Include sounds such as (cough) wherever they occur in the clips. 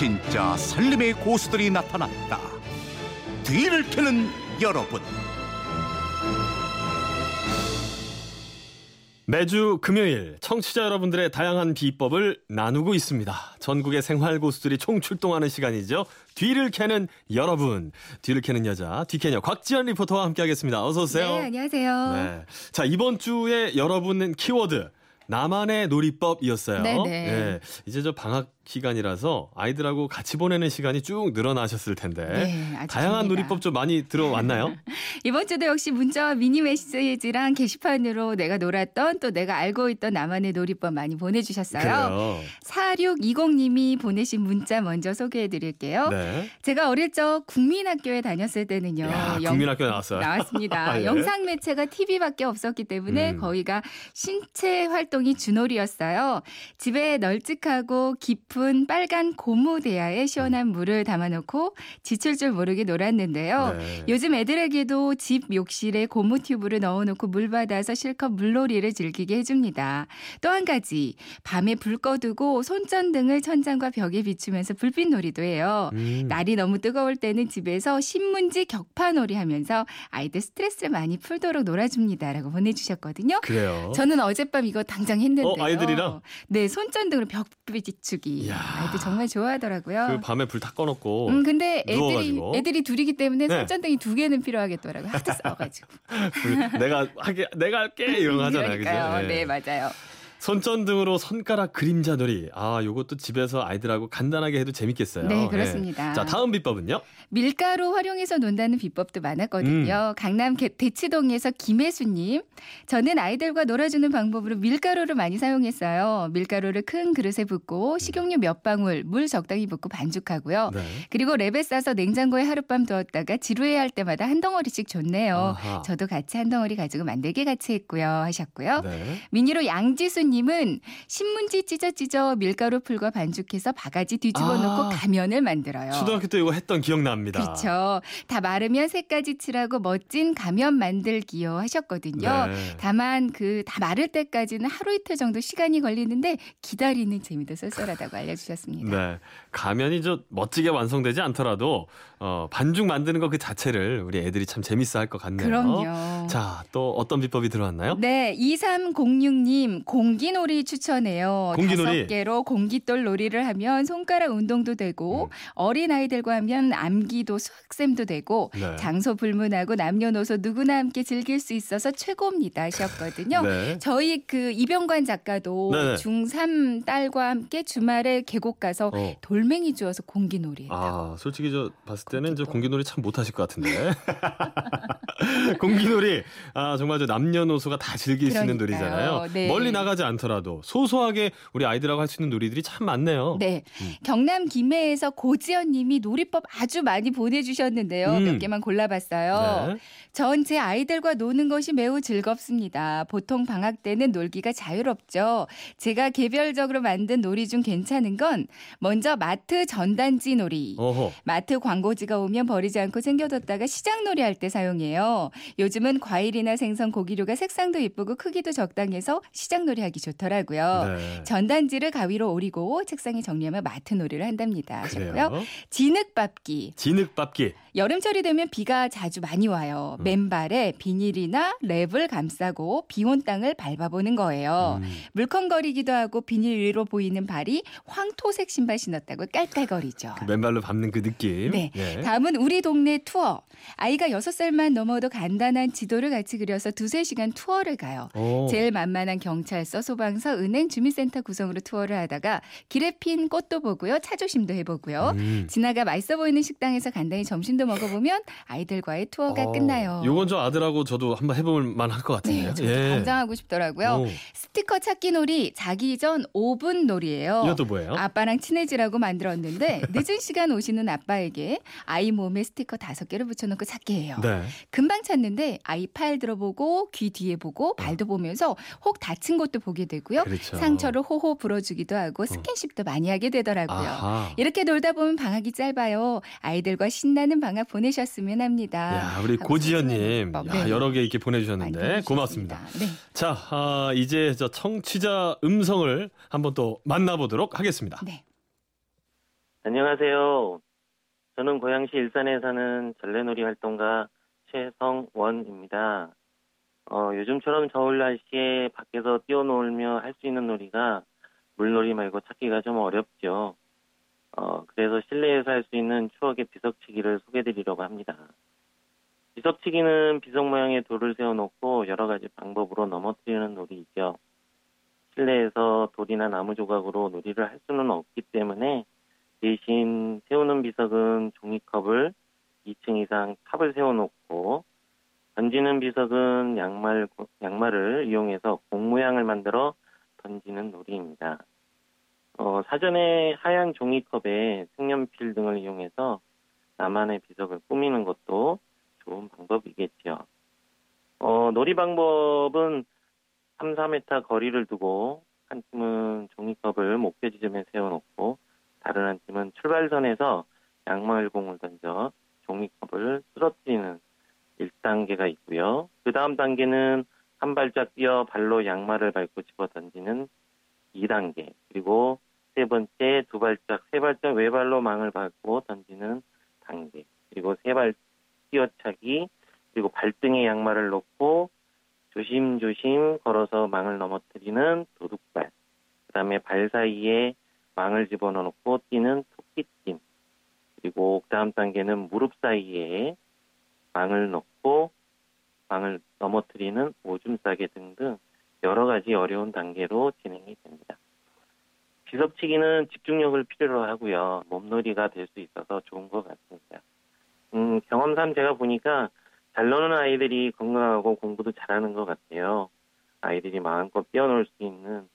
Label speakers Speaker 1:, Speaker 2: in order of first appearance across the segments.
Speaker 1: 진짜 살림의 고수들이 나타났다. 뒤를 캐는 여러분.
Speaker 2: 매주 금요일 청취자 여러분들의 다양한 비법을 나누고 있습니다. 전국의 생활 고수들이 총 출동하는 시간이죠. 뒤를 캐는 여러분, 뒤를 캐는 여자, 뒤캐녀 곽지연 리포터와 함께하겠습니다. 어서 오세요.
Speaker 3: 네, 안녕하세요. 네.
Speaker 2: 자 이번 주에 여러분은 키워드 나만의 놀이법이었어요.
Speaker 3: 네네.
Speaker 2: 네. 이제 저 방학 기간이라서 아이들하고 같이 보내는 시간이 쭉 늘어나셨을 텐데
Speaker 3: 네,
Speaker 2: 다양한 놀이법 좀 많이 들어왔나요? (laughs)
Speaker 3: 이번 주도 역시 문자와 미니 메시지랑 게시판으로 내가 놀았던 또 내가 알고 있던 나만의 놀이법 많이 보내주셨어요.
Speaker 2: 그래요.
Speaker 3: 4620님이 보내신 문자 먼저 소개해 드릴게요.
Speaker 2: 네.
Speaker 3: 제가 어릴 적 국민학교에 다녔을 때는요.
Speaker 2: 야,
Speaker 3: 영-
Speaker 2: 국민학교 나왔어요.
Speaker 3: 나왔습니다. (laughs)
Speaker 2: 예.
Speaker 3: 영상 매체가 TV밖에 없었기 때문에
Speaker 2: 음.
Speaker 3: 거기가 신체 활동 이 주놀이였어요. 집에 널찍하고 깊은 빨간 고무 대야에 시원한 물을 담아놓고 지칠 줄 모르게 놀았는데요.
Speaker 2: 네.
Speaker 3: 요즘 애들에게도 집 욕실에 고무 튜브를 넣어놓고 물 받아서 실컷 물놀이를 즐기게 해줍니다. 또 한 가지 밤에 불 꺼두고 손전등을 천장과 벽에 비추면서 불빛 놀이도 해요.
Speaker 2: 음.
Speaker 3: 날이 너무 뜨거울 때는 집에서 신문지 격파놀이 하면서 아이들 스트레스를 많이 풀도록 놀아줍니다라고 보내주셨거든요.
Speaker 2: 그래요.
Speaker 3: 저는 어젯밤 이거 당장 했는데요.
Speaker 2: 어, 아이들이랑?
Speaker 3: 네, 손전등으로 벽.
Speaker 2: 이야.
Speaker 3: 아이들 정말 좋아하더라고요.
Speaker 2: 그 밤에 불 다 꺼놓고
Speaker 3: 음, 근데 애들이,
Speaker 2: 누워가지고.
Speaker 3: 애들이 둘이기 때문에
Speaker 2: 네.
Speaker 3: 손전등이 두 개는 필요하겠더라고요. 하도 싸워가지고. (laughs)
Speaker 2: 불- 내가 하게 내가 할게 이런 거 (laughs) 하잖아요. 그죠?
Speaker 3: 그러니까요.
Speaker 2: 예.
Speaker 3: 네, 맞아요.
Speaker 2: 손전등으로 손가락 그림자 놀이. 아, 요것도 집에서 아이들하고 간단하게 해도 재밌겠어요.
Speaker 3: 네,
Speaker 2: 예.
Speaker 3: 그렇습니다.
Speaker 2: 자, 다음 비법은요?
Speaker 3: 밀가루 활용해서 논다는 비법도 많았거든요. 강남 개- 대치동에서 김혜수님. 저는 아이들과 놀아주는 방법으로 밀가루를 많이 사용했어요. 밀가루를 큰 그릇에 붓고 식용유 몇 방울, 물 적당히 붓고 반죽하고요.
Speaker 2: 네.
Speaker 3: 그리고 랩에 싸서 냉장고에 하룻밤 두었다가 지루해 할 때마다 한 덩어리씩 줬네요.
Speaker 2: 아하.
Speaker 3: 저도 같이 한 덩어리 가지고 만들게 같이 했고요. 하셨고요.
Speaker 2: 네.
Speaker 3: 미니로 양지 수님은 신문지 찢어 찢어 밀가루 풀과 반죽해서 바가지 뒤집어
Speaker 2: 아.
Speaker 3: 놓고 가면을 만들어요.
Speaker 2: 초등학교 때 이거 했던 기억납니다.
Speaker 3: 그렇죠. 다 마르면 색까지 칠하고 멋진 가면 만들기요 하셨거든요.
Speaker 2: 네.
Speaker 3: 다만 그 다 마를 때까지는 하루 이틀 정도 시간이 걸리는데 기다리는 재미도 쏠쏠하다고 알려주셨습니다.
Speaker 2: 네. 가면이 저 멋지게 완성되지 않더라도 어, 반죽 만드는 거 그 자체를 우리 애들이 참 재밌어 할 것 같네요.
Speaker 3: 그럼요.
Speaker 2: 자, 또 어떤 비법이 들어왔나요?
Speaker 3: 네, 2306님 공 기놀이 추천해요.
Speaker 2: 공기놀이.
Speaker 3: 다섯 개로 공깃돌 놀이를 하면 손가락 운동도 되고
Speaker 2: 음.
Speaker 3: 어린 아이들과 하면 암기도 수학쌤도 되고
Speaker 2: 네.
Speaker 3: 장소 불문하고 남녀노소 누구나 함께 즐길 수 있어서 최고입니다 하셨거든요. (laughs)
Speaker 2: 네.
Speaker 3: 저희 그 이병관 작가도
Speaker 2: 네네.
Speaker 3: 중3 딸과 함께 주말에 계곡 가서
Speaker 2: 어.
Speaker 3: 돌멩이 주워서 공기놀이 했다고.
Speaker 2: 아, 솔직히 저 봤을 때는 저
Speaker 3: 공기도.
Speaker 2: 공기놀이 참 못하실 것 같은데. (laughs) 공기놀이, 아, 정말 저 남녀노소가 다 즐길 수 있는
Speaker 3: 그러니까요.
Speaker 2: 놀이잖아요.
Speaker 3: 네.
Speaker 2: 멀리 나가지 않 더라도 소소하게 우리 아이들하고 할 수 있는 놀이들이 참 많네요.
Speaker 3: 네.
Speaker 2: 음.
Speaker 3: 경남 김해에서 고지연 님이 놀이법 아주 많이 보내주셨는데요.
Speaker 2: 음.
Speaker 3: 몇 개만 골라봤어요.
Speaker 2: 네.
Speaker 3: 전제 아이들과 노는 것이 매우 즐겁습니다. 보통 방학 때는 놀기가 자유롭죠. 제가 개별적으로 만든 놀이 중 괜찮은 건 먼저 마트 전단지 놀이.
Speaker 2: 어허.
Speaker 3: 마트 광고지가 오면 버리지 않고 챙겨뒀다가 시장 놀이 할 때 사용해요. 요즘은 과일이나 생선, 고기류가 색상도 예쁘고 크기도 적당해서 시장 놀이 하기 좋더라고요.
Speaker 2: 네.
Speaker 3: 전단지를 가위로 오리고 책상에 정리하면 마트 놀이를 한답니다. 하셨고요.
Speaker 2: 그래요.
Speaker 3: 진흙밟기.
Speaker 2: 진흙밟기.
Speaker 3: 여름철이 되면 비가 자주 많이 와요.
Speaker 2: 음.
Speaker 3: 맨발에 비닐이나 랩을 감싸고 비온 땅을 밟아보는 거예요.
Speaker 2: 음.
Speaker 3: 물컹거리기도 하고 비닐 위로 보이는 발이 황토색 신발 신었다고 깔깔거리죠.
Speaker 2: 그 맨발로 밟는 그 느낌.
Speaker 3: 네.
Speaker 2: 예.
Speaker 3: 다음은 우리 동네 투어. 아이가 6살만 넘어도 간단한 지도를 같이 그려서 두세 시간 투어를 가요.
Speaker 2: 오.
Speaker 3: 제일 만만한 경찰서, 소방서, 은행, 주민센터 구성으로 투어를 하다가 길에 핀 꽃도 보고요. 차 조심도 해보고요.
Speaker 2: 음.
Speaker 3: 지나가 맛있어 보이는 식당에서 간단히 점심 도 먹어보면 아이들과의 투어가
Speaker 2: 어,
Speaker 3: 끝나요.
Speaker 2: 요건 저 아들하고 저도 한번 해볼 만할 것 같은데요.
Speaker 3: 네, 저도 당장하고 싶더라고요.
Speaker 2: 오.
Speaker 3: 스티커 찾기 놀이 자기 전 5분 놀이예요.
Speaker 2: 이것도 뭐예요?
Speaker 3: 아빠랑 친해지라고 만들었는데 (laughs) 늦은 시간 오시는 아빠에게 아이 몸에 스티커 다섯 개를 붙여놓고 찾게 해요.
Speaker 2: 네.
Speaker 3: 금방 찾는데 아이 팔 들어보고 귀 뒤에 보고 발도 보면서 혹 다친 곳도 보게 되고요.
Speaker 2: 그렇죠.
Speaker 3: 상처를 호호 불어주기도 하고 스킨십도 많이 하게 되더라고요.
Speaker 2: 아하.
Speaker 3: 이렇게 놀다 보면 방학이 짧아요. 아이들과 신나는 방학 보내셨으면 합니다.
Speaker 2: 야, 우리
Speaker 3: 법. 네.
Speaker 2: 여러 개 이렇게 보내주셨는데. 고맙습니다.
Speaker 3: 네.
Speaker 2: 자, 아, 이제 저 청취자 음성을 한번 또 만나보도록 하겠습니다.
Speaker 3: 네.
Speaker 4: 안녕하세요. 저는 고양시 일산에 사는 전래놀이 활동가 최성원입니다. 어, 요즘처럼 겨울 날씨에 밖에서 뛰어놀며 할 수 있는 놀이가 물놀이 말고 찾기가 좀 어렵죠. 어, 그래서 실내에서 할 수 있는 추억의 비석치기를 소개드리려고 합니다. 비석치기는 비석 모양의 돌을 세워놓고 여러 가지 방법으로 넘어뜨리는 놀이이죠. 실내에서 돌이나 나무 조각으로 놀이를 할 수는 없기 때문에 대신 세우는 비석은 종이컵을 2층 이상 탑을 세워놓고 던지는 비석은 양말, 양말을 이용해서 공 모양을 만들어 던지는 놀이입니다. 어, 사전에 하얀 종이컵에 색연필 등을 이용해서 나만의 비석을 꾸미는 것도 좋은 방법이겠죠. 어, 놀이 방법은 3, 4m 거리를 두고 한 팀은 종이컵을 목표 지점에 세워놓고 다른 한 팀은 출발선에서 양말공을 던져 종이컵을 쓰러뜨리는 1단계가 있고요. 그 다음 단계는 한 발짝 뛰어 발로 양말을 밟고 집어 던지는 2단계. 그리고 세 번째 두 발짝, 세 발짝 외발로 망을 밟고 던지는 단계. 그리고 세 발 뛰어차기, 그리고 발등에 양말을 놓고 조심조심 걸어서 망을 넘어뜨리는 도둑발. 그 다음에 발 사이에 망을 집어넣고 뛰는 토끼팀. 그리고 그 다음 단계는 무릎 사이에 망을 넣고 망을 넘어뜨리는 오줌 싸개 등등 여러 가지 어려운 단계로 진행이 됩니다. 비석치기는 집중력을 필요로 하고요. 몸놀이가 될 수 있어서 좋은 것 같습니다. 음, 경험상 제가 보니까 잘 노는 아이들이 건강하고 공부도 잘하는 것 같아요. 아이들이 마음껏 뛰어놀 수 있는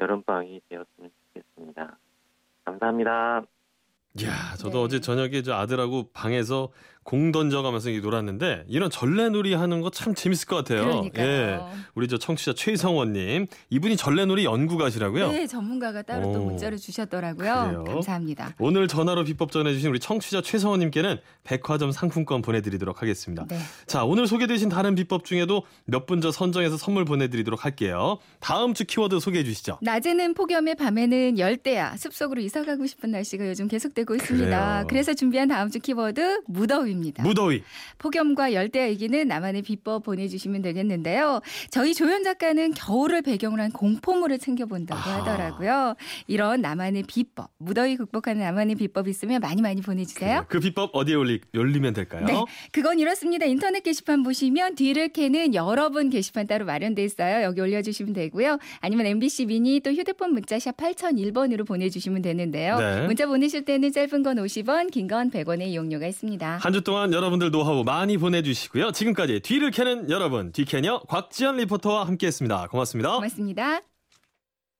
Speaker 4: 여름방학이 되었으면 좋겠습니다. 감사합니다.
Speaker 2: 야, 저도
Speaker 3: 네.
Speaker 2: 어제 저녁에 저 아들하고 방에서 공 던져가면서 놀았는데 이런 전래놀이 하는 거 참 재밌을 것 같아요.
Speaker 3: 그러니까요.
Speaker 2: 예, 우리 저 청취자 최성원님 이분이 전래놀이 연구가시라고요.
Speaker 3: 네, 전문가가 따로 또
Speaker 2: 오.
Speaker 3: 문자를 주셨더라고요.
Speaker 2: 그래요?
Speaker 3: 감사합니다.
Speaker 2: 오늘 전화로 비법 전해주신 우리 청취자 최성원님께는 백화점 상품권 보내드리도록 하겠습니다.
Speaker 3: 네.
Speaker 2: 자, 오늘 소개되신 다른 비법 중에도 몇 분 저 선정해서 선물 보내드리도록 할게요. 다음 주 키워드 소개해 주시죠.
Speaker 3: 낮에는 폭염에 밤에는 열대야 습속으로 이사 가고 싶은 날씨가 요즘 계속되고 있습니다.
Speaker 2: 그래요.
Speaker 3: 그래서 준비한 다음 주 키워드 무더위 입니다.
Speaker 2: 무더위.
Speaker 3: 폭염과 열대야 얘기는 나만의 비법 보내주시면 되겠는데요. 저희 조연 작가는 겨울을 배경으로 한 공포물을 챙겨본다고
Speaker 2: 아하.
Speaker 3: 하더라고요. 이런 나만의 비법, 무더위 극복하는 나만의 비법 있으면 많이 많이 보내주세요.
Speaker 2: 그 비법 어디에 올리, 올리면 될까요?
Speaker 3: 네, 그건 이렇습니다. 인터넷 게시판 보시면 뒤를 캐는 여러분 게시판 따로 마련돼 있어요. 여기 올려주시면 되고요. 아니면 MBC 미니 또 휴대폰 문자 샵 8001번으로 보내주시면 되는데요.
Speaker 2: 네.
Speaker 3: 문자 보내실 때는 짧은 건 50원, 긴 건 100원의 이용료가 있습니다.
Speaker 2: 한주 동안 여러분들 노하우 많이 보내주시고요. 지금까지 뒤를 캐는 여러분, 뒤캐녀 곽지연 리포터와 함께했습니다. 고맙습니다.
Speaker 3: 고맙습니다.